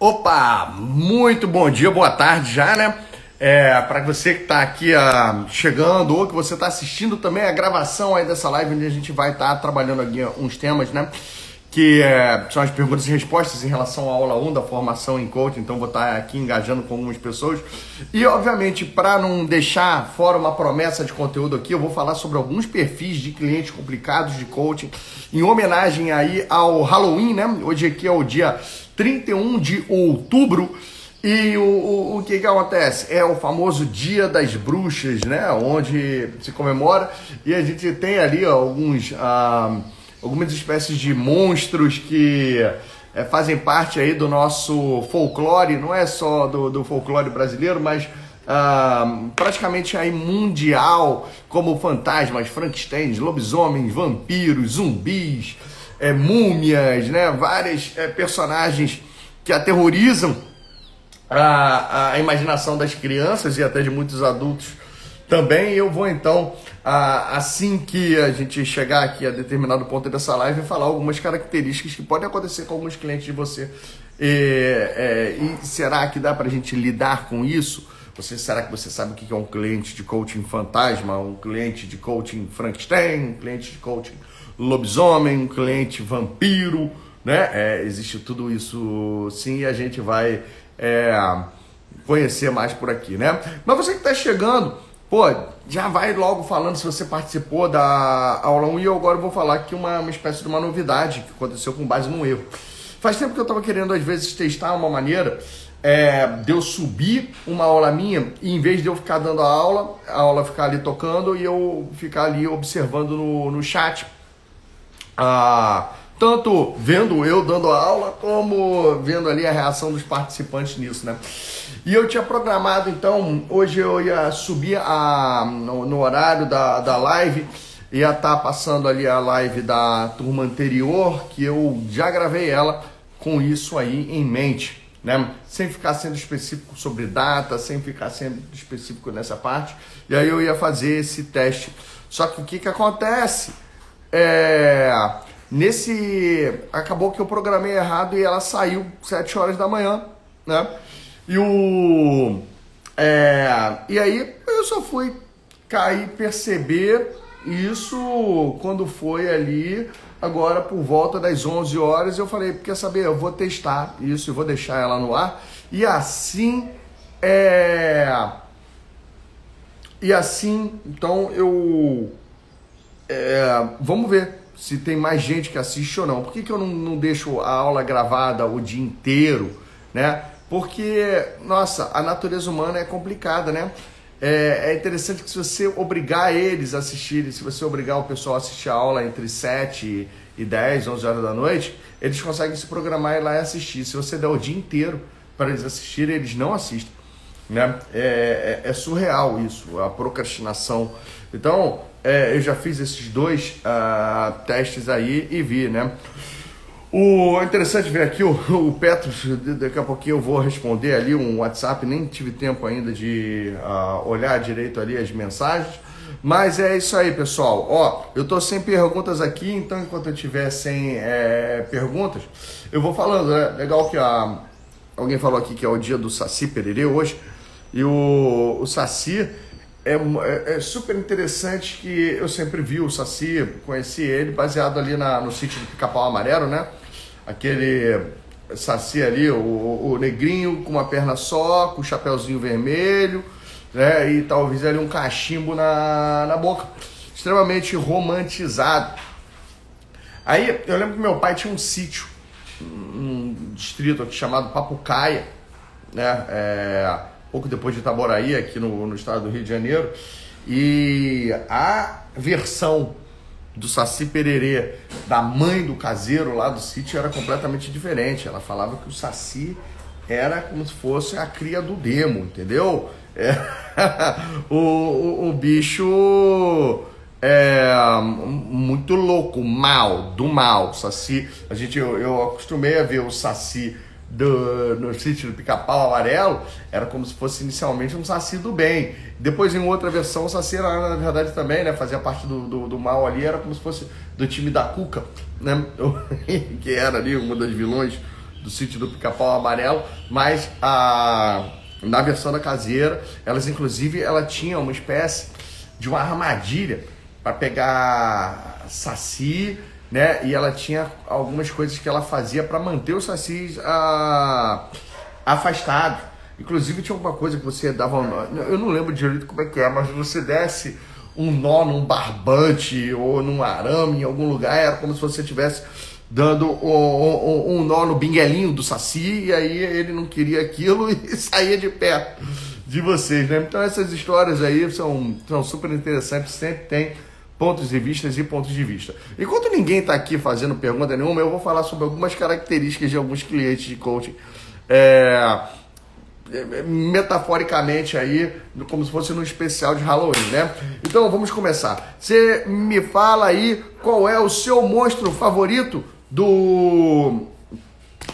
Opa, muito bom dia, boa tarde já, né? É, para você que está aqui uh, chegando ou que você está assistindo também a gravação aí dessa live, onde a gente vai estar tá trabalhando aqui uns temas, né? Que é, são as perguntas e respostas em relação à aula 1 da formação em coaching. Então, vou estar aqui engajando com algumas pessoas. E, obviamente, para não deixar fora uma promessa de conteúdo aqui, eu vou falar sobre alguns perfis de clientes complicados de coaching, em homenagem aí ao Halloween, né? Hoje aqui é o dia 31 de outubro. E o, o, o, que, que acontece? É o famoso Dia das Bruxas, né? Onde se comemora e a gente tem ali alguns, ah, algumas espécies de monstros que é, fazem parte aí do nosso folclore, não é só do, do folclore brasileiro, mas ah, praticamente aí mundial, como fantasmas, Frankenstein, lobisomens, vampiros, zumbis, é, múmias, né? Vários é, personagens que aterrorizam a, a imaginação das crianças e até de muitos adultos também. Eu vou então, assim que a gente chegar aqui a determinado ponto dessa live, falar algumas características que podem acontecer com alguns clientes de você. E, é, e será que dá para a gente lidar com isso? Você, será que você sabe o que é um cliente de coaching fantasma, um cliente de coaching Frankenstein, um cliente de coaching lobisomem, um cliente vampiro, né? É, existe tudo isso sim e a gente vai é, conhecer mais por aqui, né? Mas você que está chegando, pô, já vai logo falando se você participou da aula 1 e eu agora vou falar aqui uma, uma espécie de uma novidade que aconteceu com base num erro. Faz tempo que eu estava querendo às vezes testar uma maneira é, de eu subir uma aula minha e em vez de eu ficar dando a aula, a aula ficar ali tocando e eu ficar ali observando no, no chat ah, tanto vendo eu dando a aula, como vendo ali a reação dos participantes nisso, né? E eu tinha programado, então, hoje eu ia subir a, no, no horário da, da live, ia estar tá passando ali a live da turma anterior, que eu já gravei ela com isso aí em mente, né? Sem ficar sendo específico sobre data, sem ficar sendo específico nessa parte. E aí eu ia fazer esse teste. Só que o que que acontece? É, nesse. Acabou que eu programei errado e ela saiu 7 horas da manhã, né? E o. É, e aí eu só fui cair, perceber isso quando foi ali, agora por volta das 11 horas. Eu falei, quer saber? Eu vou testar isso e vou deixar ela no ar. E assim. É, e assim, então eu é, vamos ver se tem mais gente que assiste ou não. Por que, que eu não, não deixo a aula gravada o dia inteiro, né? Porque, nossa, a natureza humana é complicada, né? É, é, interessante que se você obrigar eles a assistirem, se você obrigar o pessoal a assistir a aula entre 7 e 10, 11 horas da noite, eles conseguem se programar e ir lá e assistir. Se você der o dia inteiro para eles assistirem, eles não assistem. Né? É, é, é surreal isso, a procrastinação. Então, é, eu já fiz esses dois uh, testes aí e vi, né? O é interessante ver aqui o, o Petros, daqui a pouquinho eu vou responder ali um WhatsApp, nem tive tempo ainda de uh, olhar direito ali as mensagens. Mas é isso aí, pessoal. Ó, eu tô sem perguntas aqui, então enquanto eu tiver sem é, perguntas, eu vou falando. É legal que a, alguém falou aqui que é o dia do Saci Pererê hoje. E o, o Saci é, é, é, super interessante que eu sempre vi o Saci, conheci ele baseado ali na, no sítio do Pica-Pau Amarelo, né? Aquele Saci ali, o, o, negrinho com uma perna só, com o chapéuzinho vermelho, né? E talvez ali um cachimbo na, na boca. Extremamente romantizado. Aí eu lembro que meu pai tinha um sítio, um distrito aqui chamado Papucaia, né? É, pouco depois de Itaboraí, aqui no, no estado do Rio de Janeiro. E a versão do Saci Pererê da mãe do caseiro lá do sítio era completamente diferente. Ela falava que o Saci era como se fosse a cria do demo, entendeu? É, o, o, o, bicho é muito louco, mal, do mal. Saci, a gente, eu, eu acostumei a ver o Saci do, no sítio do pica-pau amarelo era como se fosse inicialmente um saci do bem. Depois, em outra versão, o saci era, na verdade, também, né? Fazia parte do, do, do, mal ali, era como se fosse do time da Cuca, né? que era ali uma das vilões do sítio do Pica-Pau Amarelo, mas a, na versão da caseira, elas inclusive ela tinha uma espécie de uma armadilha para pegar saci, né? E ela tinha algumas coisas que ela fazia para manter os sacis ah, afastados. Inclusive tinha alguma coisa que você dava, eu não lembro direito como é que é, mas você desse um nó num barbante ou num arame em algum lugar, era como se você tivesse dando um, um, um nó no binguelinho do saci e aí ele não queria aquilo e saía de perto de vocês, né? Então essas histórias aí são, são super interessantes, sempre tem pontos de vista e pontos de vista. Enquanto ninguém está aqui fazendo pergunta nenhuma, eu vou falar sobre algumas características de alguns clientes de coaching. É, metaforicamente aí, como se fosse no especial de Halloween, né? Então vamos começar. Você me fala aí qual é o seu monstro favorito do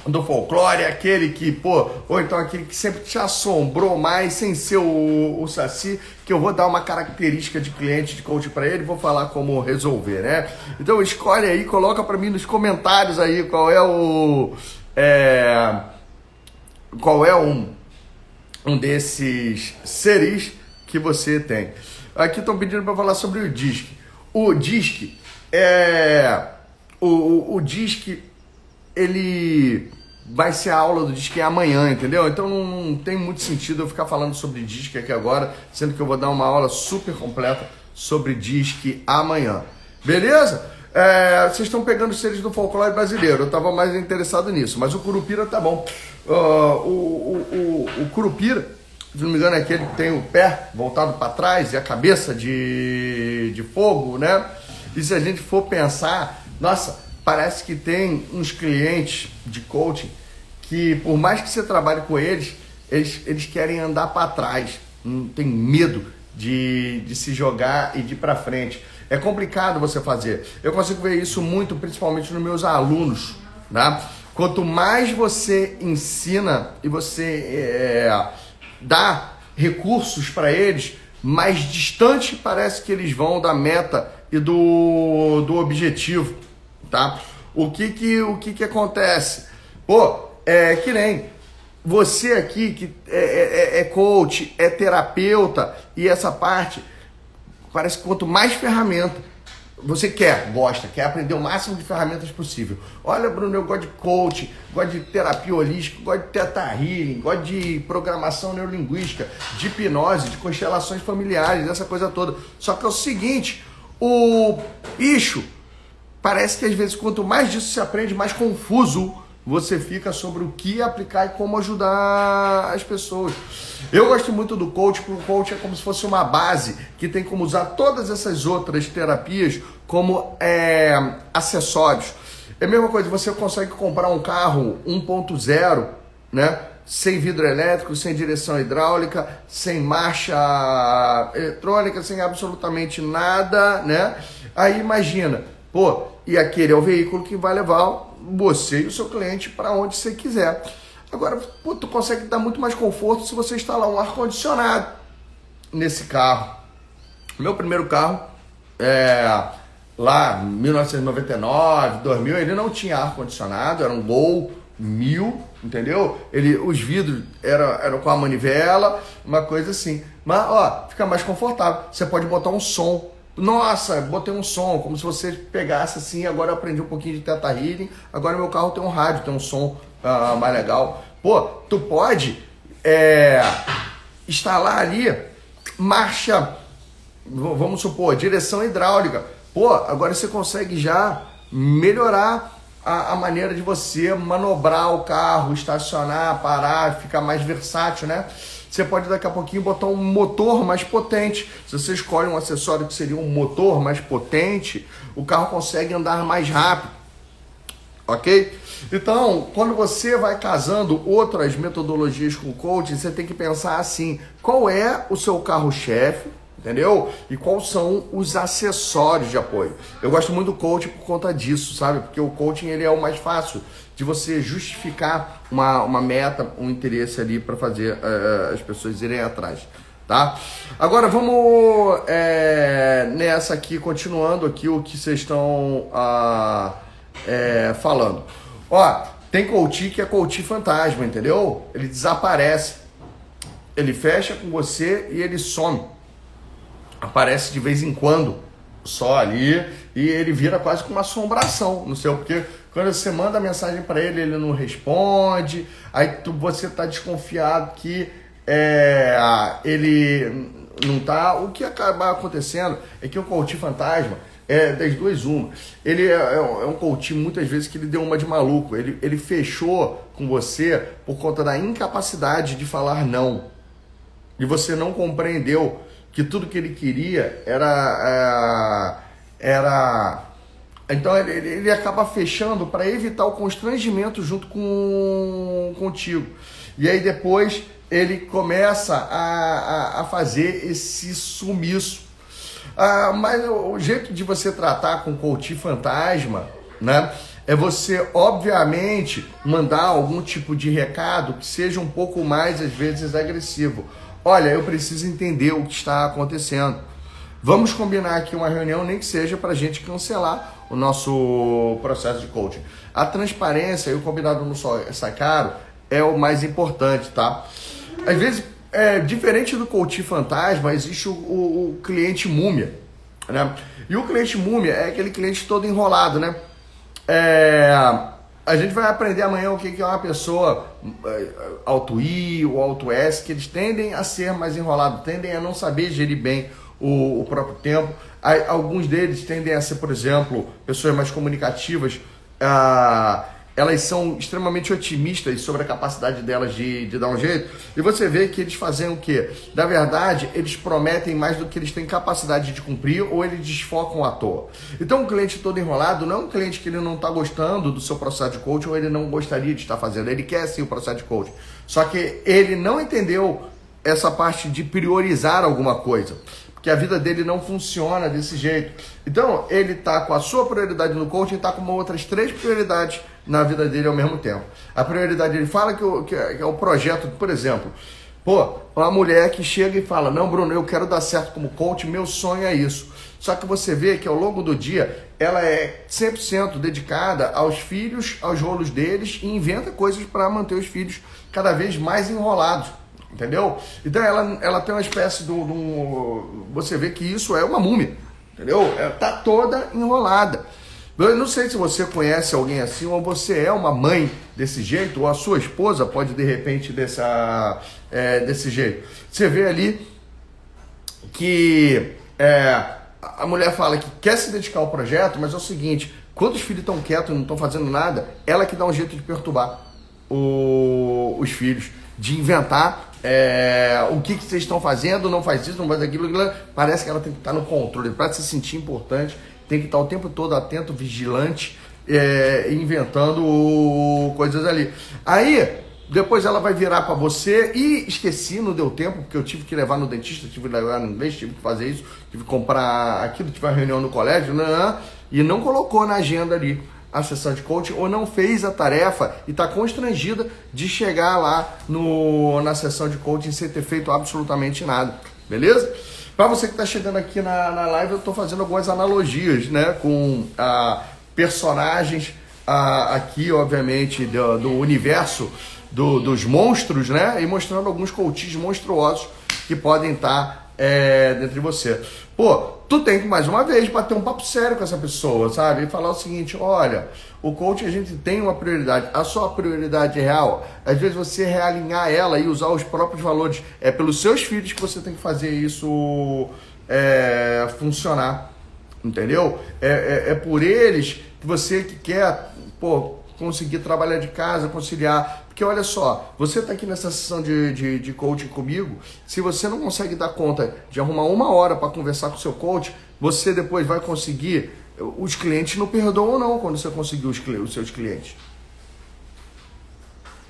do folclore, aquele que, pô, ou então aquele que sempre te assombrou mais, sem ser o, o Saci, que eu vou dar uma característica de cliente, de coach para ele, vou falar como resolver, né? Então escolhe aí, coloca para mim nos comentários aí qual é o. É, qual é um, um desses seres que você tem. Aqui estão pedindo para falar sobre o DISC. O DISC é o, o, o DISC, ele vai ser a aula do Disque amanhã, entendeu? Então não, não, tem muito sentido eu ficar falando sobre Disque aqui agora, sendo que eu vou dar uma aula super completa sobre Disque amanhã. Beleza? É, vocês estão pegando seres do folclore brasileiro, eu estava mais interessado nisso, mas o Curupira tá bom. Uh, o, o, o, o Curupira, se não me engano, é aquele que tem o pé voltado para trás e a cabeça de, de fogo, né? E se a gente for pensar nossa, parece que tem uns clientes de coaching que, por mais que você trabalhe com eles, eles, eles querem andar para trás, tem medo de, de se jogar e de ir para frente. É complicado você fazer. Eu consigo ver isso muito, principalmente nos meus alunos. Tá? Quanto mais você ensina e você é, dá recursos para eles, mais distante parece que eles vão da meta e do, do objetivo, tá? O que que, o que que acontece? Pô, é que nem você aqui que é, é, é coach, é terapeuta e essa parte, parece que quanto mais ferramenta você quer, gosta, quer aprender o máximo de ferramentas possível. Olha, Bruno, eu gosto de coach, gosto de terapia holística, gosto de teta healing, gosto de programação neurolinguística, de hipnose, de constelações familiares, essa coisa toda. Só que é o seguinte, o bicho parece que às vezes quanto mais disso se aprende, mais confuso você fica sobre o que aplicar e como ajudar as pessoas. Eu gosto muito do coach, porque o coach é como se fosse uma base que tem como usar todas essas outras terapias como é, acessórios. É a mesma coisa, você consegue comprar um carro 1.0, né? Sem vidro elétrico, sem direção hidráulica, sem marcha eletrônica, sem absolutamente nada, né? Aí imagina, pô, e aquele é o veículo que vai levar você e o seu cliente para onde você quiser. Agora, pô, tu consegue dar muito mais conforto se você instalar um ar-condicionado nesse carro. Meu primeiro carro, é, lá 1999, 2000, ele não tinha ar-condicionado, era um Gol 1000, entendeu? Ele, os vidros eram, eram com a manivela, uma coisa assim. Mas, ó, fica mais confortável. Você pode botar um som nossa, botei um som, como se você pegasse assim, agora eu aprendi um pouquinho de Teta Healing, agora meu carro tem um rádio, tem um som uh, mais legal. Pô, tu pode é, instalar ali marcha, vamos supor, direção hidráulica. Pô, agora você consegue já melhorar a, a, maneira de você manobrar o carro, estacionar, parar, ficar mais versátil, né? Você pode daqui a pouquinho botar um motor mais potente. Se você escolhe um acessório que seria um motor mais potente, o carro consegue andar mais rápido. Ok? Então, quando você vai casando outras metodologias com o coaching, você tem que pensar assim: qual é o seu carro-chefe? entendeu? E quais são os acessórios de apoio. Eu gosto muito do coaching por conta disso, sabe? Porque o coaching ele é o mais fácil de você justificar uma, uma meta, um interesse ali para fazer uh, as pessoas irem atrás. Tá? Agora vamos é, nessa aqui, continuando aqui o que vocês estão uh, é, falando. Ó, Tem coach que é coach fantasma, entendeu? Ele desaparece. Ele fecha com você e ele some. Aparece de vez em quando, só ali, e ele vira quase com uma assombração no seu, porque quando você manda mensagem para ele, ele não responde, aí tu, você tá desconfiado que é, ele não tá. O que acaba acontecendo é que o coach fantasma é das duas uma. Ele é, é, um é coach muitas vezes que ele deu uma de maluco. Ele, ele fechou com você por conta da incapacidade de falar não. E você não compreendeu que tudo que ele queria era. É, era então ele, ele acaba fechando para evitar o constrangimento junto com contigo. E aí depois ele começa a, a, a fazer esse sumiço. Ah, mas o jeito de você tratar com coach fantasma, né? É você, obviamente, mandar algum tipo de recado que seja um pouco mais, às vezes, agressivo. Olha, eu preciso entender o que está acontecendo. Vamos combinar aqui uma reunião, nem que seja para a gente cancelar o nosso processo de coaching. A transparência e o combinado só sai caro é o mais importante, tá? Às vezes, é, diferente do coach fantasma, existe o, o, o cliente múmia, né? E o cliente múmia é aquele cliente todo enrolado, né? É, a gente vai aprender amanhã o que é uma pessoa é, auto I ou auto S, que eles tendem a ser mais enrolados, tendem a não saber gerir bem o, o próprio tempo. Alguns deles tendem a ser, por exemplo, pessoas mais comunicativas. Ah, elas são extremamente otimistas sobre a capacidade delas de, de dar um jeito. E você vê que eles fazem o quê? Na verdade, eles prometem mais do que eles têm capacidade de cumprir ou eles desfocam à toa. Então, um cliente todo enrolado não é um cliente que ele não está gostando do seu processo de coaching ou ele não gostaria de estar fazendo. Ele quer sim o processo de coaching. Só que ele não entendeu essa parte de priorizar alguma coisa que a vida dele não funciona desse jeito. Então, ele está com a sua prioridade no coaching, está com outras três prioridades na vida dele ao mesmo tempo. A prioridade, ele fala que, o, que é o projeto, por exemplo, pô, uma mulher que chega e fala: Não, Bruno, eu quero dar certo como coach, meu sonho é isso. Só que você vê que ao longo do dia ela é 100% dedicada aos filhos, aos rolos deles e inventa coisas para manter os filhos cada vez mais enrolados. Entendeu? Então ela, ela tem uma espécie de um. Você vê que isso é uma múmia. Entendeu? Ela tá toda enrolada. Eu não sei se você conhece alguém assim, ou você é uma mãe desse jeito, ou a sua esposa pode de repente dessa, é, desse jeito. Você vê ali que é, a mulher fala que quer se dedicar ao projeto, mas é o seguinte: quando os filhos estão quietos e não estão fazendo nada, ela que dá um jeito de perturbar o, os filhos, de inventar é, o que, que vocês estão fazendo, não faz isso, não faz aquilo, aquilo, parece que ela tem que estar no controle, para se sentir importante, tem que estar o tempo todo atento, vigilante, é, inventando coisas ali. Aí, depois ela vai virar para você e esqueci, não deu tempo, porque eu tive que levar no dentista, tive que levar no inglês, tive que fazer isso, tive que comprar aquilo, tive uma reunião no colégio, não, né, né, e não colocou na agenda ali a sessão de coaching ou não fez a tarefa e está constrangida de chegar lá no, na sessão de coaching sem ter feito absolutamente nada, beleza? Para você que está chegando aqui na, na live, eu estou fazendo algumas analogias né, com ah, personagens ah, aqui, obviamente, do, do universo do, dos monstros, né? E mostrando alguns coaches monstruosos que podem estar tá, é, dentro de você. Pô, tu tem que mais uma vez bater um papo sério com essa pessoa, sabe? E falar o seguinte: olha, o coach a gente tem uma prioridade, a sua prioridade real, às vezes você realinhar ela e usar os próprios valores. É pelos seus filhos que você tem que fazer isso é, funcionar, entendeu? É, é, é por eles que você que quer, pô, conseguir trabalhar de casa, conciliar porque olha só, você está aqui nessa sessão de, de, de, coaching comigo, se você não consegue dar conta de arrumar uma hora para conversar com o seu coach, você depois vai conseguir. Os clientes não perdoam não quando você conseguir os, os seus clientes.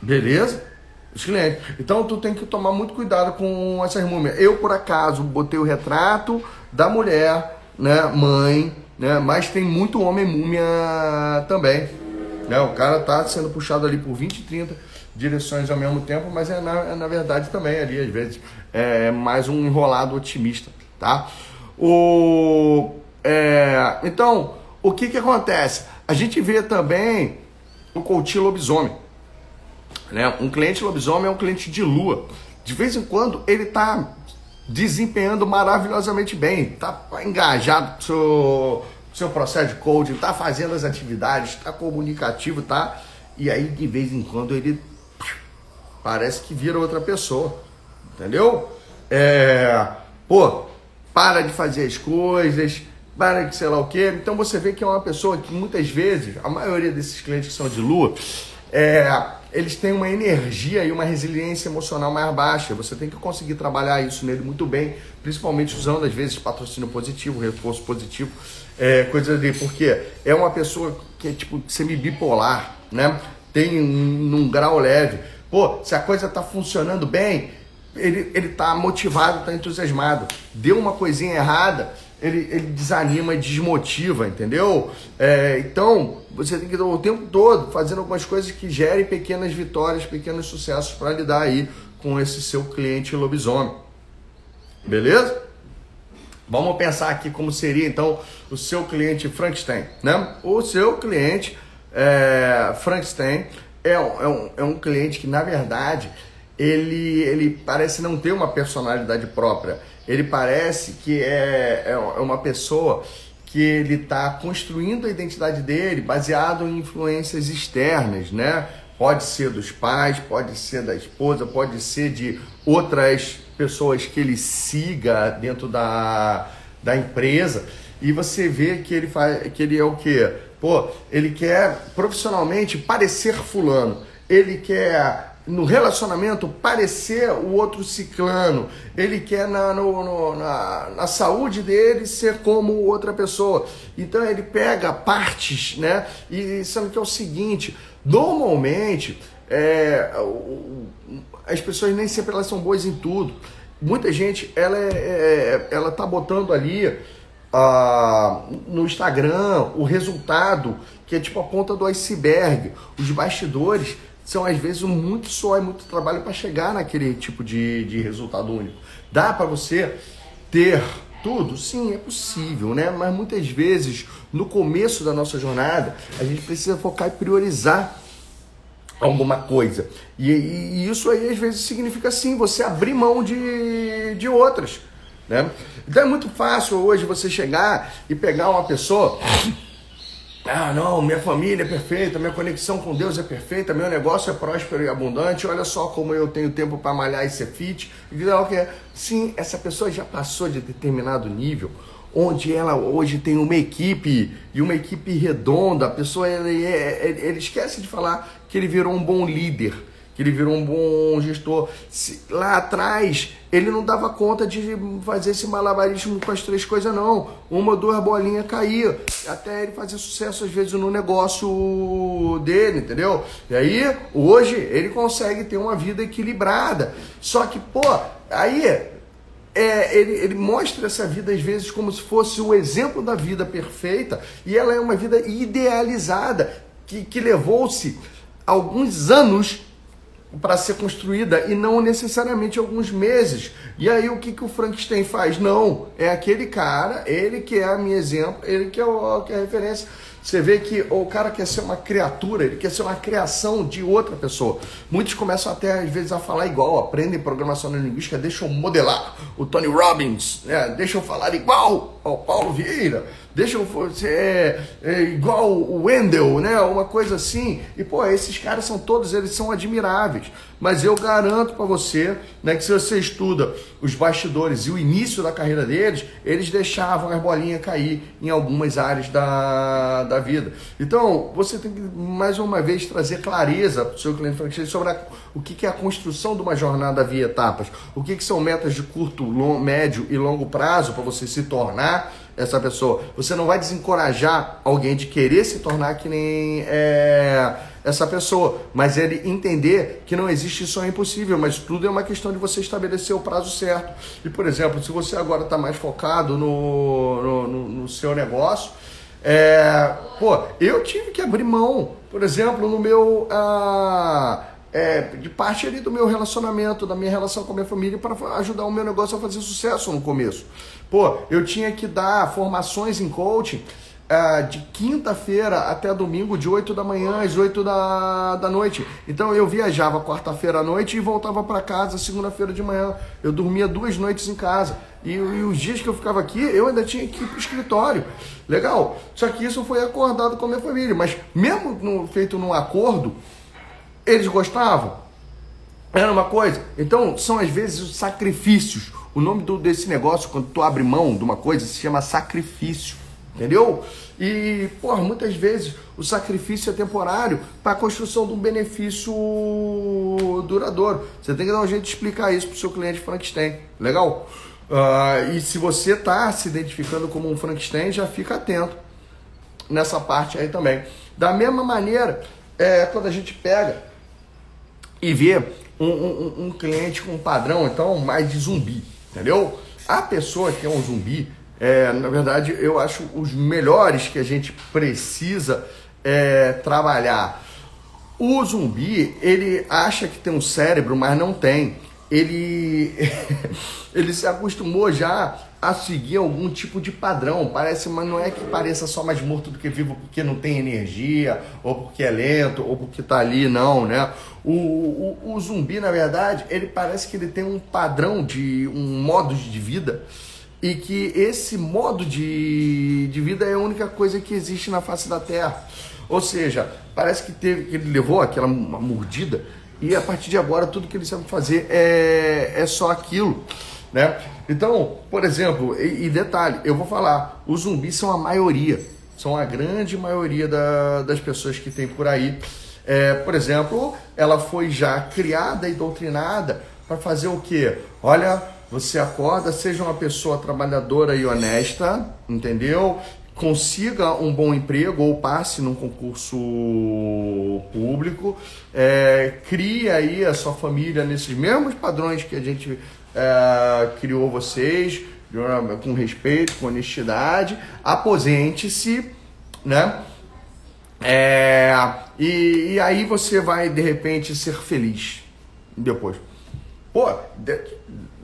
Beleza? Os clientes. Então tu tem que tomar muito cuidado com essas múmias. Eu, por acaso, botei o retrato da mulher, né, mãe, né, mas tem muito homem múmia também. Né? O cara tá sendo puxado ali por 20, 30 direções ao mesmo tempo, mas é na, é na verdade também ali, às vezes, é mais um enrolado otimista, tá? O, é, então, o que que acontece? A gente vê também o coach lobisomem. Né? Um cliente lobisomem é um cliente de lua. De vez em quando ele está desempenhando maravilhosamente bem, está engajado com seu, seu processo de coaching, está fazendo as atividades, está comunicativo, tá? E aí de vez em quando ele parece que vira outra pessoa, entendeu? É, pô, para de fazer as coisas, para de sei lá o quê. Então você vê que é uma pessoa que muitas vezes, a maioria desses clientes que são de lua, é, eles têm uma energia e uma resiliência emocional mais baixa. Você tem que conseguir trabalhar isso nele muito bem, principalmente usando às vezes patrocínio positivo, reforço positivo, é, coisa de porque é uma pessoa que é tipo semi-bipolar, né? Tem um, um grau leve. Pô, se a coisa tá funcionando bem, ele, ele tá motivado, tá entusiasmado. Deu uma coisinha errada, ele, ele desanima desmotiva, entendeu? É, então, você tem que o tempo todo fazendo algumas coisas que gerem pequenas vitórias, pequenos sucessos para lidar aí com esse seu cliente lobisomem. Beleza? Vamos pensar aqui como seria então o seu cliente Frankenstein, né? O seu cliente é, Frankenstein é, é, um, é um cliente que na verdade ele, ele parece não ter uma personalidade própria. Ele parece que é, é, é uma pessoa que ele está construindo a identidade dele baseado em influências externas, né? Pode ser dos pais, pode ser da esposa, pode ser de outras pessoas que ele siga dentro da, da empresa. E você vê que ele faz que ele é o quê? Pô, ele quer profissionalmente parecer fulano. Ele quer no relacionamento parecer o outro ciclano. Ele quer na, no, no, na, na saúde dele ser como outra pessoa. Então ele pega partes, né? E sendo que é o seguinte, normalmente é, as pessoas nem sempre elas são boas em tudo. Muita gente ela é, é ela tá botando ali ah, no Instagram o resultado que é tipo a ponta do iceberg, os bastidores são às vezes muito só, é muito trabalho para chegar naquele tipo de, de resultado único. Dá para você ter tudo? Sim, é possível, né? Mas muitas vezes, no começo da nossa jornada, a gente precisa focar e priorizar alguma coisa. E, e, isso aí às vezes significa sim você abrir mão de, de outras. Né? Então é muito fácil hoje você chegar e pegar uma pessoa ah, não, minha família é perfeita, minha conexão com Deus é perfeita, meu negócio é próspero e abundante, olha só como eu tenho tempo para malhar e ser fit. E que sim, essa pessoa já passou de determinado nível, onde ela hoje tem uma equipe e uma equipe redonda, a pessoa ele, ele, ele esquece de falar que ele virou um bom líder que ele virou um bom gestor. Se, lá atrás, ele não dava conta de fazer esse malabarismo com as três coisas, não. Uma duas bolinhas caía. Até ele fazer sucesso, às vezes, no negócio dele, entendeu? E aí, hoje, ele consegue ter uma vida equilibrada. Só que, pô, aí é, ele, ele, mostra essa vida às vezes como se fosse o exemplo da vida perfeita e ela é uma vida idealizada que, que levou-se alguns anos para ser construída e não necessariamente alguns meses. E aí o que, que o Frankenstein faz? Não, é aquele cara, ele que é a minha exemplo, ele que é, o, que é a referência. Você vê que o cara quer ser uma criatura, ele quer ser uma criação de outra pessoa. Muitos começam até às vezes a falar igual, aprendem programação linguística, deixam modelar o Tony Robbins, né? deixam falar igual ao Paulo Vieira deixa eu ser é, é, igual o Wendell, né? Uma coisa assim. E, pô, esses caras são todos, eles são admiráveis. Mas eu garanto para você, né, que se você estuda os bastidores e o início da carreira deles, eles deixavam as bolinhas cair em algumas áreas da, da vida. Então, você tem que, mais uma vez, trazer clareza para o seu cliente sobre a, o que, que é a construção de uma jornada via etapas, o que, que são metas de curto, long, médio e longo prazo para você se tornar essa pessoa. Você não vai desencorajar alguém de querer se tornar que nem é, essa pessoa, mas ele entender que não existe sonho impossível, mas tudo é uma questão de você estabelecer o prazo certo. E, por exemplo, se você agora está mais focado no, no, no, no seu negócio, é, pô, eu tive que abrir mão, por exemplo, no meu. Ah, é, de parte ali do meu relacionamento, da minha relação com a minha família, para ajudar o meu negócio a fazer sucesso no começo. Pô, eu tinha que dar formações em coaching. ah, de quinta-feira até domingo, de 8 da manhã às 8 da, da noite. Então eu viajava quarta-feira à noite e voltava para casa segunda-feira de manhã. Eu dormia duas noites em casa. E, e, os dias que eu ficava aqui, eu ainda tinha que ir pro escritório. Legal. Só que isso foi acordado com a minha família. Mas mesmo no, feito num acordo, eles gostavam. Era uma coisa. Então, são às vezes os sacrifícios. O nome do, desse negócio, quando tu abre mão de uma coisa, se chama sacrifício. Entendeu? E, porra, muitas vezes o sacrifício é temporário para a construção de um benefício duradouro. Você tem que dar um jeito de explicar isso para o seu cliente Frankenstein. Legal? Uh, e se você está se identificando como um Frankenstein, já fica atento nessa parte aí também. Da mesma maneira, é, quando a gente pega e vê um, um, um cliente com um padrão, então, mais de zumbi, entendeu? A pessoa que é um zumbi, é, na verdade, eu acho os melhores que a gente precisa é, trabalhar. O zumbi, ele acha que tem um cérebro, mas não tem ele, ele se acostumou já a seguir algum tipo de padrão. Parece, mas não é que pareça só mais morto do que vivo porque não tem energia, ou porque é lento, ou porque tá ali, não, né? O, o, o zumbi, na verdade, ele parece que ele tem um padrão de um modo de vida e que esse modo de, de vida é a única coisa que existe na face da Terra. Ou seja, parece que teve que ele levou aquela mordida e a partir de agora tudo que ele sabe fazer é, é só aquilo. Né? Então, por exemplo, e, e, detalhe, eu vou falar, os zumbis são a maioria, são a grande maioria da, das pessoas que tem por aí. É, por exemplo, ela foi já criada e doutrinada para fazer o quê? Olha, você acorda, seja uma pessoa trabalhadora e honesta, entendeu? consiga um bom emprego ou passe num concurso público, é, crie aí a sua família nesses mesmos padrões que a gente é, criou vocês, com respeito, com honestidade, aposente-se, né? É, e, e, aí você vai de repente ser feliz depois. Pô, de,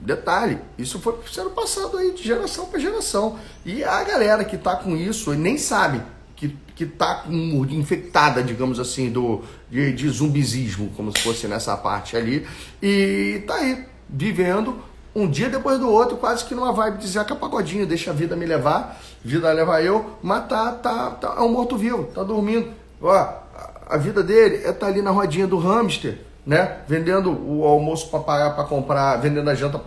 Detalhe, isso foi sendo passado aí de geração para geração. E a galera que tá com isso nem sabe que, que tá com infectada, digamos assim, do, de, de zumbizismo, como se fosse nessa parte ali. E tá aí, vivendo um dia depois do outro, quase que numa vibe de Zeca Pagodinho, deixa a vida me levar, vida levar eu, mas tá, tá, tá é um morto-vivo, tá dormindo. Ó, a vida dele é tá ali na rodinha do hamster, né? Vendendo o almoço para pagar para comprar, vendendo a janta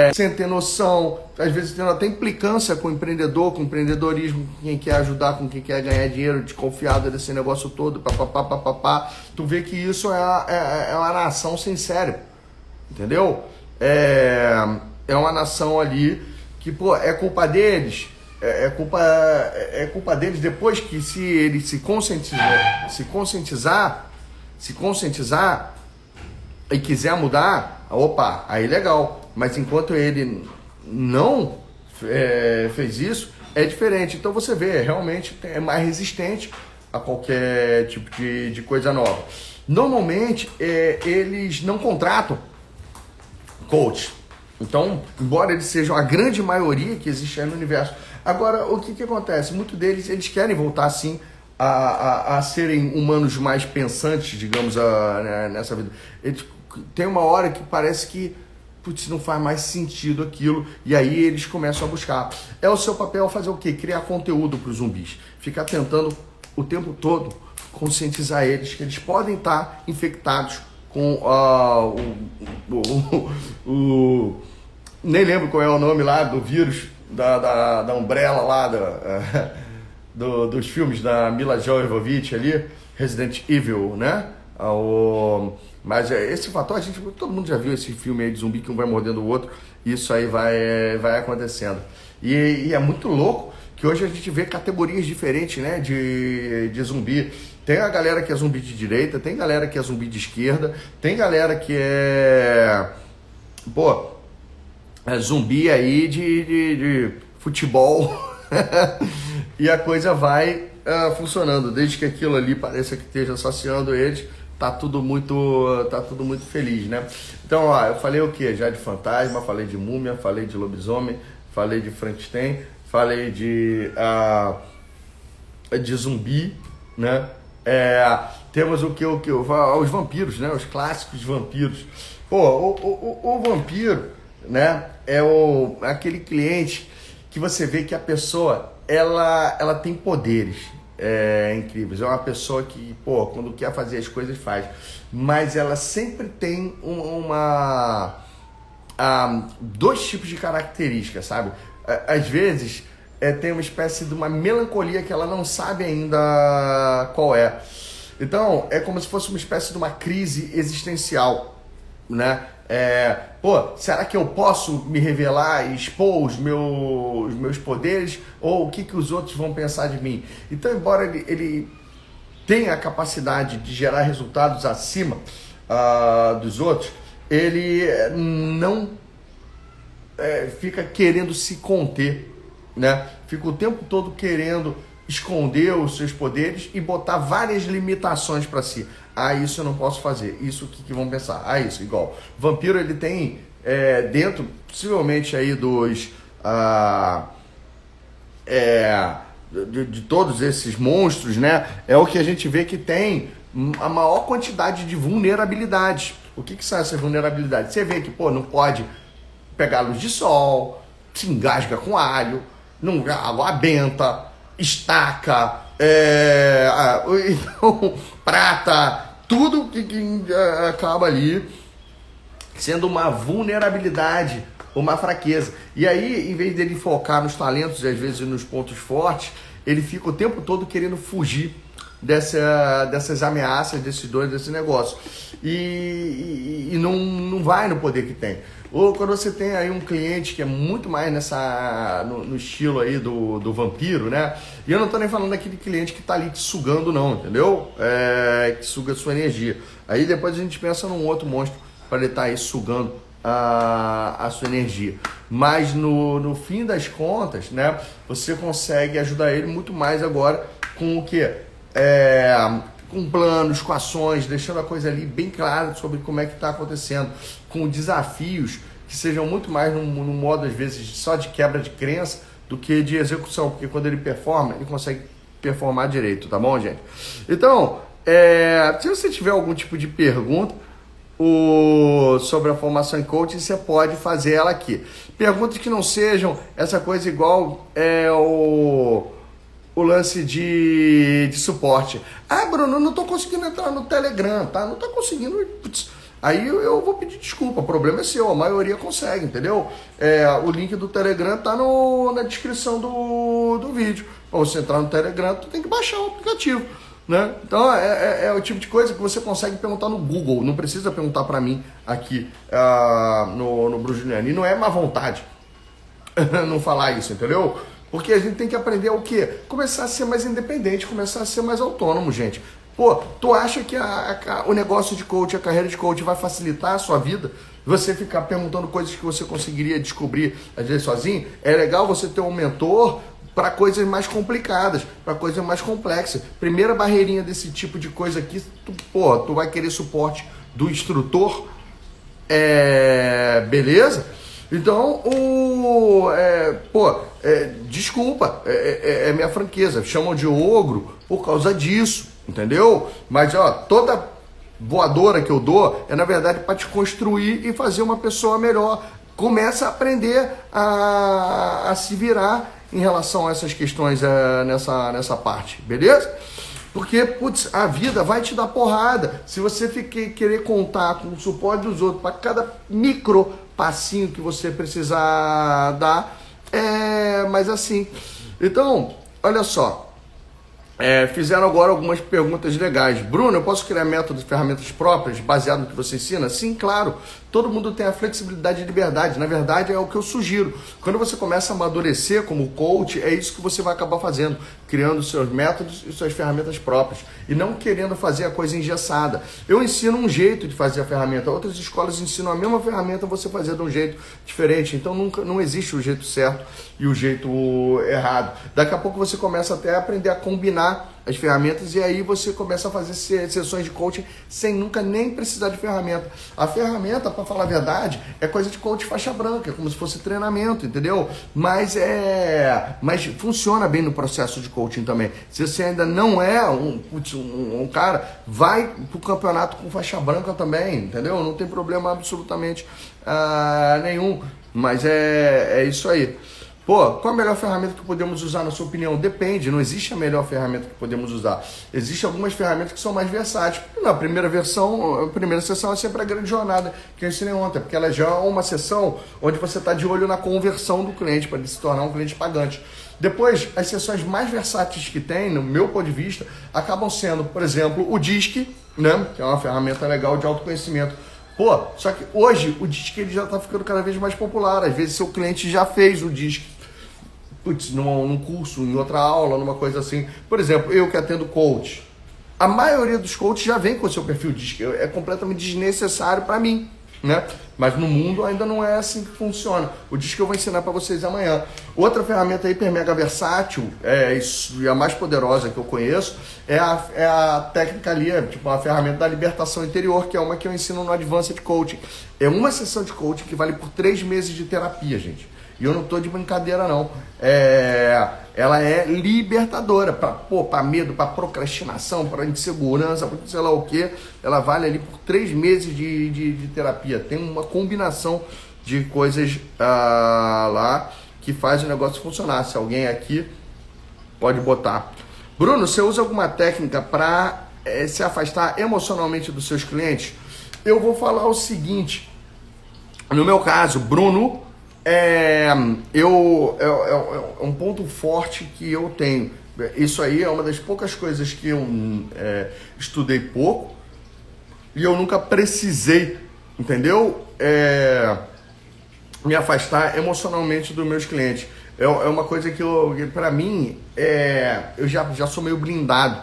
é, sem ter noção, às vezes tem até implicância com o empreendedor, com o empreendedorismo, com quem quer ajudar, com quem quer ganhar dinheiro, desconfiado desse negócio todo, papapá, papapá. Tu vê que isso é, é, é uma nação sem cérebro, entendeu? É, é uma nação ali que, pô, é culpa deles, é, é culpa, é, é culpa deles depois que se ele se conscientizar, se conscientizar, se conscientizar e quiser mudar, opa, aí legal mas enquanto ele não é, fez isso, é diferente. Então você vê, realmente é mais resistente a qualquer tipo de, de coisa nova. Normalmente é, eles não contratam coach. Então, embora eles sejam a grande maioria que existe aí no universo. Agora, o que, que acontece? Muitos deles eles querem voltar assim a, a, a serem humanos mais pensantes, digamos, a, né, nessa vida. Eles, tem uma hora que parece que putz, não faz mais sentido aquilo, e aí eles começam a buscar. É o seu papel fazer o quê? Criar conteúdo para os zumbis. Ficar tentando o tempo todo conscientizar eles que eles podem estar infectados com o, o, o, o, Nem lembro qual é o nome lá do vírus, da, da, da Umbrella lá, da, do, dos filmes da Mila Jovovich ali, Resident Evil, né? Uh, o mas é, esse fator, a gente, todo mundo já viu esse filme aí de zumbi que um vai mordendo o outro, isso aí vai, vai acontecendo. E, e é muito louco que hoje a gente vê categorias diferentes né, de, de zumbi. Tem a galera que é zumbi de direita, tem galera que é zumbi de esquerda, tem galera que é. Pô, é zumbi aí de, de, de futebol. e a coisa vai uh, funcionando, desde que aquilo ali pareça que esteja saciando eles tá tudo muito tá tudo muito feliz, né? Então, ó, eu falei o que? Já de fantasma, falei de múmia, falei de lobisomem, falei de Frankenstein, falei de, uh, de zumbi, né? É, temos o que, o que? Os vampiros, né? Os clássicos vampiros. Pô, o, o, o, o vampiro, né? É o, aquele cliente que você vê que a pessoa, ela, ela tem poderes é, incríveis. É uma pessoa que, pô, quando quer fazer as coisas, faz. Mas ela sempre tem uma... Um, dois tipos de características, sabe? Às vezes é, tem uma espécie de uma melancolia que ela não sabe ainda qual é. Então, é como se fosse uma espécie de uma crise existencial, né? É, pô, será que eu posso me revelar e expor os meus, os meus poderes? Ou o que, que os outros vão pensar de mim? Então, embora ele, ele tenha a capacidade de gerar resultados acima uh, dos outros, ele não é, fica querendo se conter, né? Fica o tempo todo querendo esconder os seus poderes e botar várias limitações para si. Ah, isso eu não posso fazer. Isso que, que vão pensar? Ah, isso igual. Vampiro ele tem é, dentro, possivelmente aí dos ah, é, de, de, todos esses monstros, né? É o que a gente vê que tem a maior quantidade de vulnerabilidades. O que, que são essas vulnerabilidades? Você vê que pô, não pode pegar luz de sol, se engasga com alho, não água benta, estaca, é, então, prata, tudo que, que é, acaba ali sendo uma vulnerabilidade, uma fraqueza. E aí, em vez dele focar nos talentos e às vezes nos pontos fortes, ele fica o tempo todo querendo fugir dessa, dessas ameaças, desses dois, desse negócio. E, e, e, não, não vai no poder que tem. Ou quando você tem aí um cliente que é muito mais nessa no, no estilo aí do, do vampiro, né? E eu não tô nem falando daquele cliente que tá ali te sugando, não, entendeu? É, que suga sua energia. Aí depois a gente pensa num outro monstro para ele estar tá aí sugando a, a sua energia. Mas no, no fim das contas, né? Você consegue ajudar ele muito mais agora com o que? É, com planos, com ações, deixando a coisa ali bem clara sobre como é que está acontecendo, com desafios que sejam muito mais num, num, modo, às vezes, só de quebra de crença do que de execução, porque quando ele performa, ele consegue performar direito, tá bom, gente? Então, é, se você tiver algum tipo de pergunta o, sobre a formação em coaching, você pode fazer ela aqui. Perguntas que não sejam essa coisa igual é o o lance de, de suporte. Ah, Bruno, não estou conseguindo entrar no Telegram, tá? Não estou conseguindo. Putz, aí eu, vou pedir desculpa, o problema é seu, a maioria consegue, entendeu? É, o link do Telegram tá no, na descrição do, do vídeo. Para você entrar no Telegram, tu tem que baixar o aplicativo. Né? Então é, é, é, o tipo de coisa que você consegue perguntar no Google, não precisa perguntar para mim aqui uh, no, no Brujiliano. E não é má vontade não falar isso, entendeu? Porque a gente tem que aprender o quê? Começar a ser mais independente, começar a ser mais autônomo, gente. Pô, tu acha que a, a, o negócio de coach, a carreira de coach vai facilitar a sua vida? Você ficar perguntando coisas que você conseguiria descobrir às vezes sozinho? É legal você ter um mentor para coisas mais complicadas, para coisas mais complexas. Primeira barreirinha desse tipo de coisa aqui, tu, pô, tu vai querer suporte do instrutor, é, beleza? Então, o. É, pô, é, desculpa, é, é, é, minha franqueza. Chamam de ogro por causa disso, entendeu? Mas, ó, toda voadora que eu dou é, na verdade, para te construir e fazer uma pessoa melhor. Começa a aprender a, a se virar em relação a essas questões é, nessa, nessa parte, beleza? Porque, putz, a vida vai te dar porrada. Se você fique, querer contar com o suporte dos outros para cada micro passinho que você precisar dar, é mais assim. Então, olha só. É, fizeram agora algumas perguntas legais. Bruno, eu posso criar métodos, ferramentas próprias baseado no que você ensina? Sim, claro. Todo mundo tem a flexibilidade e liberdade. Na verdade, é o que eu sugiro. Quando você começa a amadurecer como coach, é isso que você vai acabar fazendo, criando seus métodos e suas ferramentas próprias e não querendo fazer a coisa engessada. Eu ensino um jeito de fazer a ferramenta. Outras escolas ensinam a mesma ferramenta você fazer de um jeito diferente. Então nunca não existe o jeito certo e o jeito errado. Daqui a pouco você começa até a aprender a combinar as ferramentas e aí você começa a fazer sessões de coaching sem nunca nem precisar de ferramenta. A ferramenta, para falar a verdade, é coisa de coach faixa branca, é como se fosse treinamento, entendeu? Mas é, mas funciona bem no processo de coaching também. Se você ainda não é um, um, um cara, vai pro campeonato com faixa branca também, entendeu? Não tem problema absolutamente uh, nenhum. Mas é, é isso aí. Pô, qual a melhor ferramenta que podemos usar, na sua opinião? Depende, não existe a melhor ferramenta que podemos usar. Existem algumas ferramentas que são mais versáteis. Na primeira versão, a primeira sessão é sempre a grande jornada que eu ensinei ontem, porque ela já é uma sessão onde você está de olho na conversão do cliente para ele se tornar um cliente pagante. Depois, as sessões mais versáteis que tem, no meu ponto de vista, acabam sendo, por exemplo, o DISC, né? que é uma ferramenta legal de autoconhecimento Pô, só que hoje o disque ele já está ficando cada vez mais popular. Às vezes seu cliente já fez o disque, putz, num, num curso, em outra aula, numa coisa assim. Por exemplo, eu que atendo coach. A maioria dos coaches já vem com o seu perfil disque. É completamente desnecessário para mim né? Mas no mundo ainda não é assim que funciona. O disco eu vou ensinar para vocês amanhã. Outra ferramenta hiper mega versátil é, e a mais poderosa que eu conheço é a, é a técnica ali, é, tipo a ferramenta da libertação interior, que é uma que eu ensino no Advanced Coaching. É uma sessão de coaching que vale por três meses de terapia, gente. E eu não tô de brincadeira, não. É, ela é libertadora para medo, para procrastinação, para insegurança, para sei lá o que. Ela vale ali por três meses de, de, de terapia. Tem uma combinação de coisas ah, lá que faz o negócio funcionar. Se alguém aqui pode botar. Bruno, você usa alguma técnica para é, se afastar emocionalmente dos seus clientes? Eu vou falar o seguinte. No meu caso, Bruno é, eu, é, é, é, um ponto forte que eu tenho. Isso aí é uma das poucas coisas que eu é, estudei pouco e eu nunca precisei, entendeu? É, me afastar emocionalmente dos meus clientes. É, é uma coisa que, que para mim, é, eu já, já sou meio blindado.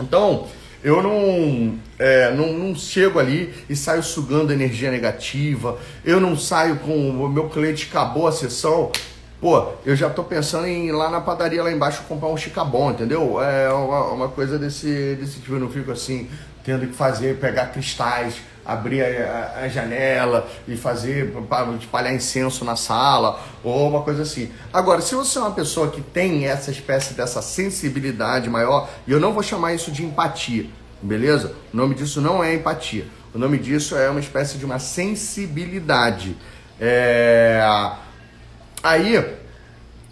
Então, eu não, é, não, não, chego ali e saio sugando energia negativa. Eu não saio com o meu cliente acabou a sessão. Pô, eu já tô pensando em ir lá na padaria lá embaixo comprar um chicabon, entendeu? É uma, uma coisa desse, desse tipo. Eu não fico assim, tendo que fazer, pegar cristais abrir a, a, janela e fazer espalhar incenso na sala ou uma coisa assim. Agora, se você é uma pessoa que tem essa espécie dessa sensibilidade maior, e eu não vou chamar isso de empatia, beleza? O nome disso não é empatia. O nome disso é uma espécie de uma sensibilidade. É... Aí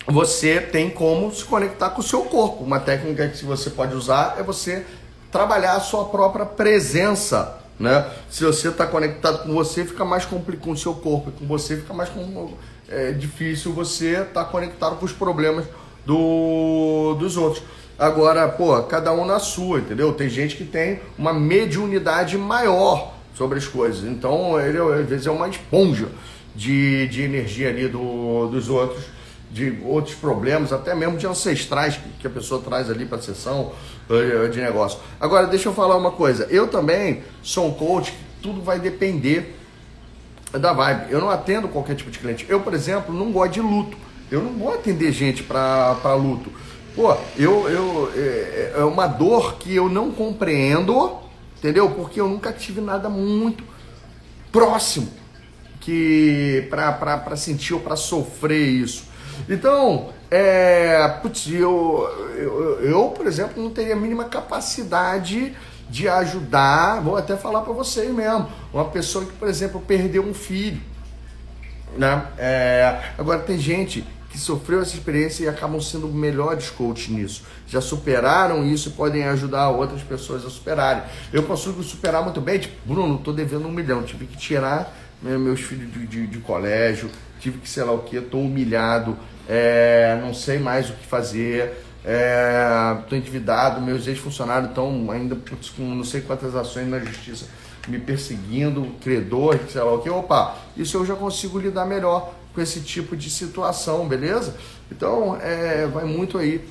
você tem como se conectar com o seu corpo. Uma técnica que você pode usar é você trabalhar a sua própria presença né? Se você está conectado com você, fica mais complicado com o seu corpo, com você fica mais com, é, difícil você estar tá conectado com os problemas do, dos outros. Agora, pô, cada um na sua, entendeu? Tem gente que tem uma mediunidade maior sobre as coisas. Então, ele às vezes é uma esponja de, de energia ali do, dos outros de outros problemas, até mesmo de ancestrais que, que a pessoa traz ali para a sessão uh, de negócio. Agora, deixa eu falar uma coisa. Eu também sou um coach tudo vai depender da vibe. Eu não atendo qualquer tipo de cliente. Eu, por exemplo, não gosto de luto. Eu não vou atender gente para luto. Pô, eu, eu, é, é uma dor que eu não compreendo, entendeu? Porque eu nunca tive nada muito próximo que para sentir ou para sofrer isso. Então, é, putz, eu, eu, eu, por exemplo, não teria a mínima capacidade de ajudar, vou até falar para vocês mesmo, uma pessoa que, por exemplo, perdeu um filho. Né? É, agora, tem gente que sofreu essa experiência e acabam sendo melhores coaches nisso. Já superaram isso e podem ajudar outras pessoas a superarem. Eu consigo superar muito bem, tipo, Bruno, estou devendo um milhão, tive que tirar meus filhos de, de, de colégio, tive que sei lá o que, estou humilhado, é, não sei mais o que fazer, estou é, endividado, meus ex-funcionários estão ainda putz, com não sei quantas ações na justiça me perseguindo, credor, sei lá o que. Opa, isso eu já consigo lidar melhor com esse tipo de situação, beleza? Então, é, vai muito aí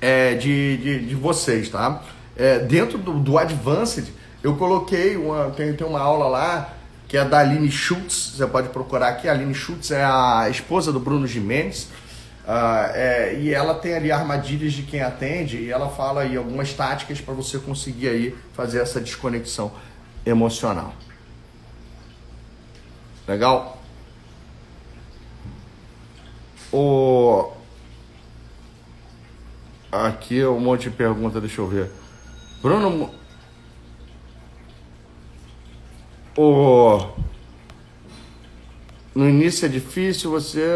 é, de, de, de, vocês, tá? É, dentro do, do Advanced, eu coloquei, uma, tem, tem uma aula lá que é da Aline Schultz. Você pode procurar aqui. A Aline Schultz é a esposa do Bruno Gimenez. Uh, é, e ela tem ali armadilhas de quem atende e ela fala aí algumas táticas para você conseguir aí fazer essa desconexão emocional. Legal? O... Aqui um monte de pergunta, deixa eu ver. Bruno. O... No início é difícil você.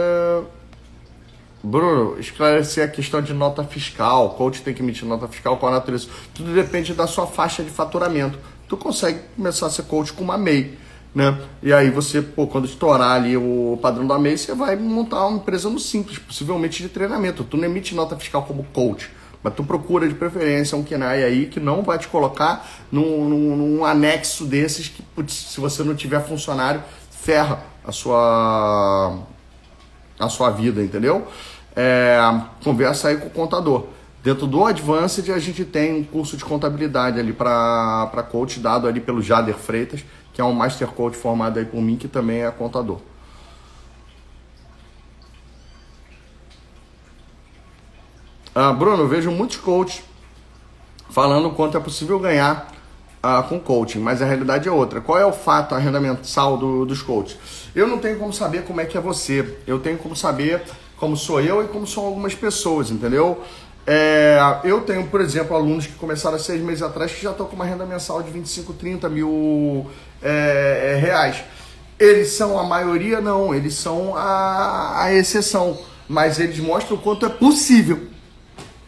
Bruno, esclarecer a questão de nota fiscal. Coach tem que emitir nota fiscal, qual a natureza. Tudo depende da sua faixa de faturamento. Tu consegue começar a ser coach com uma MEI né? E aí você, pô, quando estourar ali o padrão da MEI, você vai montar uma empresa no simples, possivelmente de treinamento. Tu não emite nota fiscal como coach, mas tu procura de preferência um KENAI aí que não vai te colocar num, num, num anexo desses que, putz, se você não tiver funcionário, ferra a sua, a sua vida, entendeu? É, conversa aí com o contador. Dentro do Advanced a gente tem um curso de contabilidade ali para coach dado ali pelo Jader Freitas, que é um Master Coach formado aí por mim, que também é contador. Ah, Bruno, eu vejo muitos coaches falando quanto é possível ganhar ah, com coaching, mas a realidade é outra. Qual é o fato, a renda mensal do, dos coaches? Eu não tenho como saber como é que é você. Eu tenho como saber como sou eu e como são algumas pessoas, entendeu? É, eu tenho, por exemplo, alunos que começaram seis meses atrás que já estão com uma renda mensal de 25, 30 mil é, é, reais. Eles são a maioria? Não, eles são a, a exceção. Mas eles mostram o quanto é possível.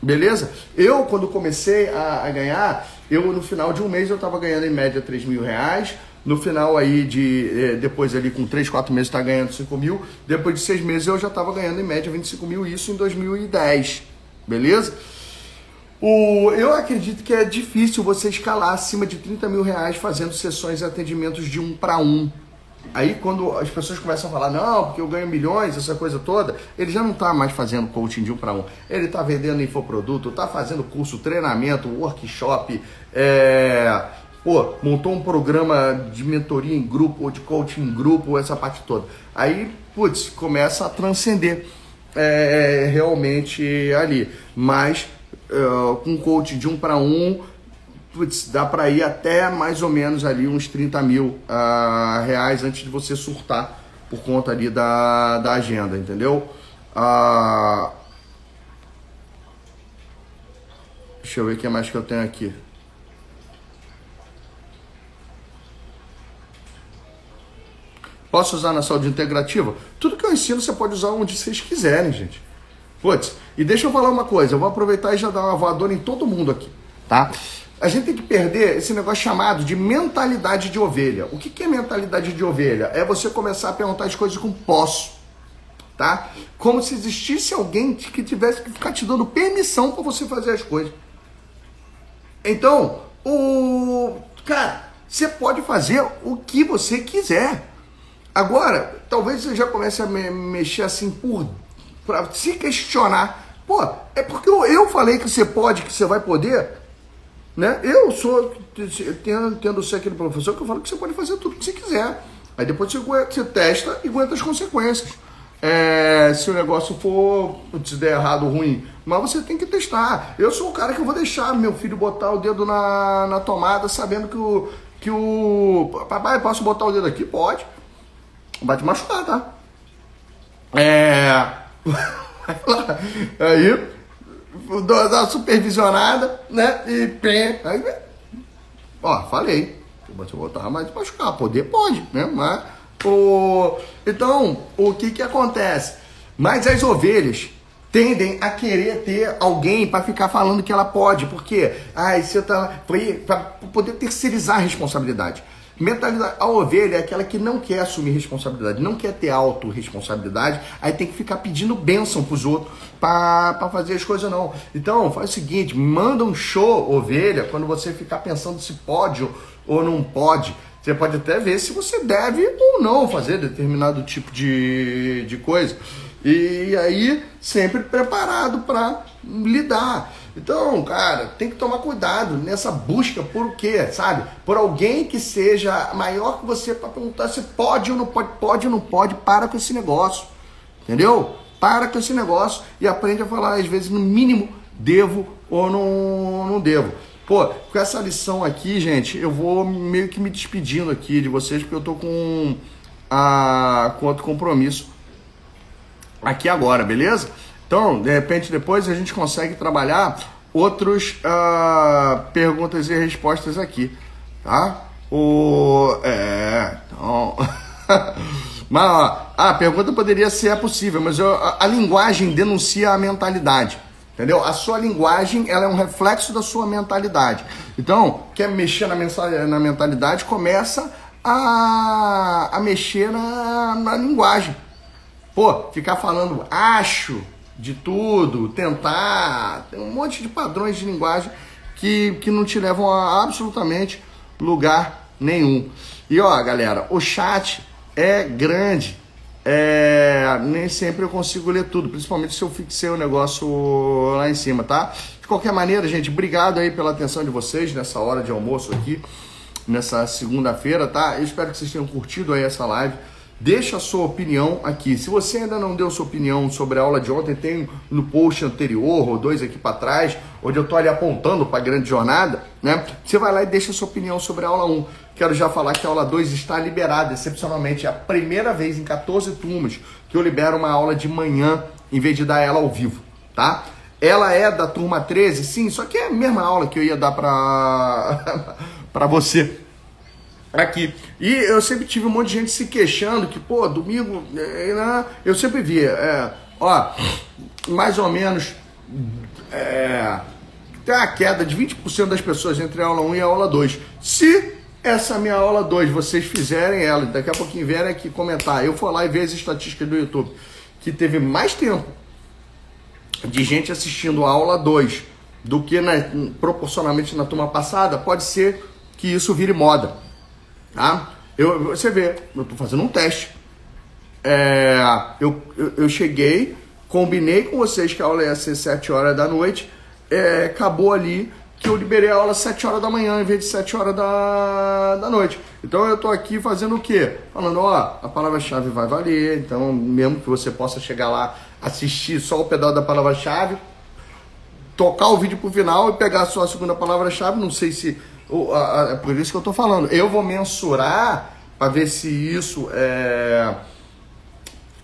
Beleza? Eu, quando comecei a, a ganhar, eu no final de um mês eu estava ganhando em média 3 mil reais. No final aí de, é, depois ali com 3, 4 meses está ganhando 5 mil. Depois de 6 meses eu já estava ganhando em média 25 mil, isso em 2010. Beleza? O, eu acredito que é difícil você escalar acima de 30 mil reais fazendo sessões e atendimentos de um para um. Aí quando as pessoas começam a falar, não, porque eu ganho milhões, essa coisa toda, ele já não está mais fazendo coaching de um para um. Ele está vendendo infoproduto, está fazendo curso, treinamento, workshop, é, pô, montou um programa de mentoria em grupo ou de coaching em grupo, essa parte toda. Aí, putz, começa a transcender é, realmente ali. Mas uh, com coach de um para um, putz, dá para ir até mais ou menos ali uns 30 mil uh, reais antes de você surtar por conta ali da, da agenda, entendeu? Uh, deixa eu ver o que mais que eu tenho aqui. Posso usar na saúde integrativa? Tudo que eu ensino você pode usar onde vocês quiserem, gente. Putz, e deixa eu falar uma coisa, eu vou aproveitar e já dar uma voadora em todo mundo aqui, tá? A gente tem que perder esse negócio chamado de mentalidade de ovelha. O que, é mentalidade de ovelha? É você começar a perguntar as coisas com posso, tá? Como se existisse alguém que tivesse que ficar te dando permissão para você fazer as coisas. Então, o cara, você pode fazer o que você quiser. Agora, talvez você já comece a me mexer assim por para se questionar. Pô, é porque eu, eu falei que você pode, que você vai poder. Né? Eu sou, tendo, tendo ser aquele professor, que eu falo que você pode fazer tudo que você quiser. Aí depois você, você testa e aguenta as consequências. É, se o negócio for, se der errado, ruim. Mas você tem que testar. Eu sou o cara que eu vou deixar meu filho botar o dedo na, na tomada, sabendo que o, que o. Papai, posso botar o dedo aqui? Pode. Vai te machucar, tá? É. aí, uma supervisionada, né? E pé. Aí, ó, falei. Você botar mais machucar. Poder pode, né? Mas. O... Então, o que que acontece? Mas as ovelhas tendem a querer ter alguém para ficar falando que ela pode, porque ah, você tá para poder terceirizar a responsabilidade. Mentalidade, a ovelha é aquela que não quer assumir responsabilidade, não quer ter autorresponsabilidade, aí tem que ficar pedindo bênção pros outros para fazer as coisas não. Então, faz o seguinte, manda um show, ovelha, quando você ficar pensando se pode ou não pode. Você pode até ver se você deve ou não fazer determinado tipo de, de coisa. E aí, sempre preparado para lidar. Então, cara, tem que tomar cuidado nessa busca por o quê, sabe? Por alguém que seja maior que você para perguntar se pode ou não pode, pode ou não pode, para com esse negócio. Entendeu? para com esse negócio e aprende a falar, às vezes, no mínimo, devo ou não, não devo. Pô, com essa lição aqui, gente, eu vou meio que me despedindo aqui de vocês, porque eu tô com, a, com outro compromisso aqui agora, beleza? Então, de repente, depois a gente consegue trabalhar outros uh, perguntas e respostas aqui, tá? O, é, então... mas, ó, a pergunta poderia ser é possível, mas eu, a, a linguagem denuncia a mentalidade. Entendeu? A sua linguagem ela é um reflexo da sua mentalidade. Então, quer mexer na, na mentalidade, começa a, a mexer na, na linguagem. Pô, ficar falando acho de tudo, tentar, tem um monte de padrões de linguagem que, que não te levam a absolutamente lugar nenhum. E ó, galera, o chat é grande é, nem sempre eu consigo ler tudo, principalmente se eu fixei o negócio lá em cima, tá? De qualquer maneira, gente, obrigado aí pela atenção de vocês nessa hora de almoço aqui, nessa segunda-feira, tá? Eu espero que vocês tenham curtido aí essa live. Deixa a sua opinião aqui. Se você ainda não deu sua opinião sobre a aula de ontem, tem no post anterior ou dois aqui para trás, onde eu tô ali apontando para a grande jornada, né? Você vai lá e deixa a sua opinião sobre a aula 1. Quero já falar que a aula 2 está liberada, excepcionalmente. É a primeira vez em 14 turmas que eu libero uma aula de manhã em vez de dar ela ao vivo, tá? Ela é da turma 13, sim, só que é a mesma aula que eu ia dar para para você aqui. E eu sempre tive um monte de gente se queixando que, pô, domingo, é, né? eu sempre via, é, ó, mais ou menos, é, tem a queda de 20% das pessoas entre a aula 1 e a aula 2. Se essa minha aula 2 vocês fizerem ela, daqui a pouquinho vierem aqui comentar, eu for lá e ver as estatísticas do YouTube, que teve mais tempo de gente assistindo a aula 2 do que na, proporcionalmente na turma passada, pode ser que isso vire moda. Tá? Eu, você vê, eu estou fazendo um teste. É, eu, eu, eu, cheguei, combinei com vocês que a aula ia ser 7 horas da noite, é, acabou ali que eu liberei a aula às 7 horas da manhã em vez de 7 horas da, da noite. Então eu estou aqui fazendo o quê? Falando, ó, a palavra-chave vai valer, então mesmo que você possa chegar lá, assistir só o pedal da palavra-chave, tocar o vídeo pro final e pegar só a segunda palavra-chave, não sei se é por isso que eu estou falando. Eu vou mensurar para ver se isso é,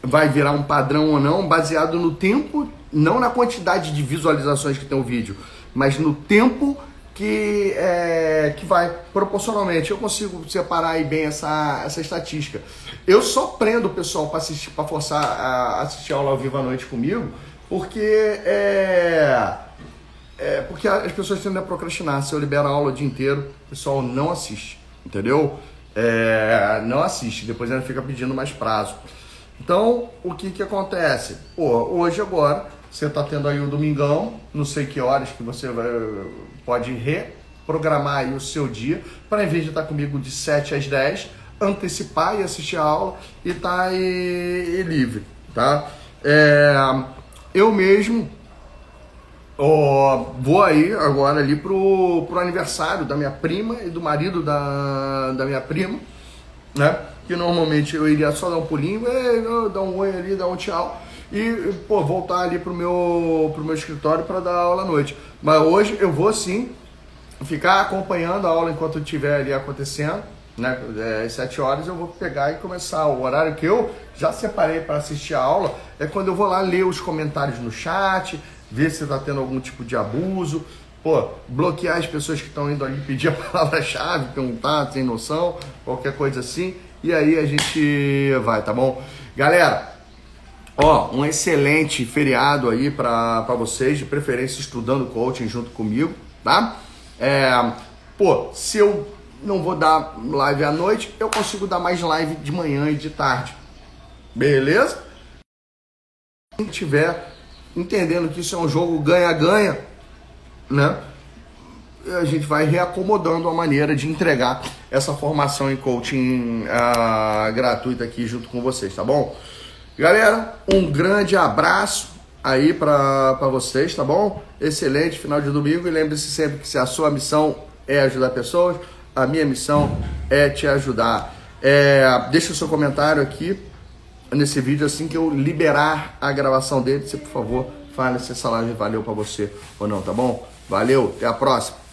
vai virar um padrão ou não, baseado no tempo, não na quantidade de visualizações que tem o vídeo, mas no tempo que, é, que vai proporcionalmente. Eu consigo separar aí bem essa, essa estatística. Eu só prendo o pessoal para assistir, para forçar a assistir aula ao vivo à noite comigo, porque é é porque as pessoas tendem a procrastinar. Se eu libero a aula o dia inteiro, o pessoal não assiste, entendeu? É, não assiste, depois ainda fica pedindo mais prazo. Então, o que que acontece? Pô, hoje agora, você está tendo aí o domingão, não sei que horas que você vai, pode reprogramar aí o seu dia, para em vez de estar comigo de 7 às 10, antecipar e assistir a aula e estar tá aí, livre, tá? É, eu mesmo Oh, vou aí agora ali pro, pro aniversário da minha prima e do marido da, da minha prima, né? Que normalmente eu iria só dar um pulinho, dar um oi ali, dar um tchau e pô, voltar ali pro meu, pro meu escritório para dar aula à noite. Mas hoje eu vou sim ficar acompanhando a aula enquanto estiver ali acontecendo, né? É, às 7 horas eu vou pegar e começar. O horário que eu já separei para assistir a aula é quando eu vou lá ler os comentários no chat ver se está tendo algum tipo de abuso. Pô, bloquear as pessoas que estão indo ali pedir a palavra-chave, perguntar, sem noção, qualquer coisa assim. E aí a gente vai, tá bom? Galera, ó, um excelente feriado aí para vocês, de preferência estudando coaching junto comigo, tá? É, pô, se eu não vou dar live à noite, eu consigo dar mais live de manhã e de tarde. Beleza? Quem tiver entendendo que isso é um jogo ganha-ganha, né? A gente vai reacomodando a maneira de entregar essa formação em coaching uh, gratuita aqui junto com vocês, tá bom? Galera, um grande abraço aí para vocês, tá bom? Excelente final de domingo e lembre-se sempre que se a sua missão é ajudar pessoas, a minha missão é te ajudar. É, deixa o seu comentário aqui nesse vídeo assim que eu liberar a gravação dele. Você, por favor, fale se essa live valeu para você ou não, tá bom? Valeu, até a próxima.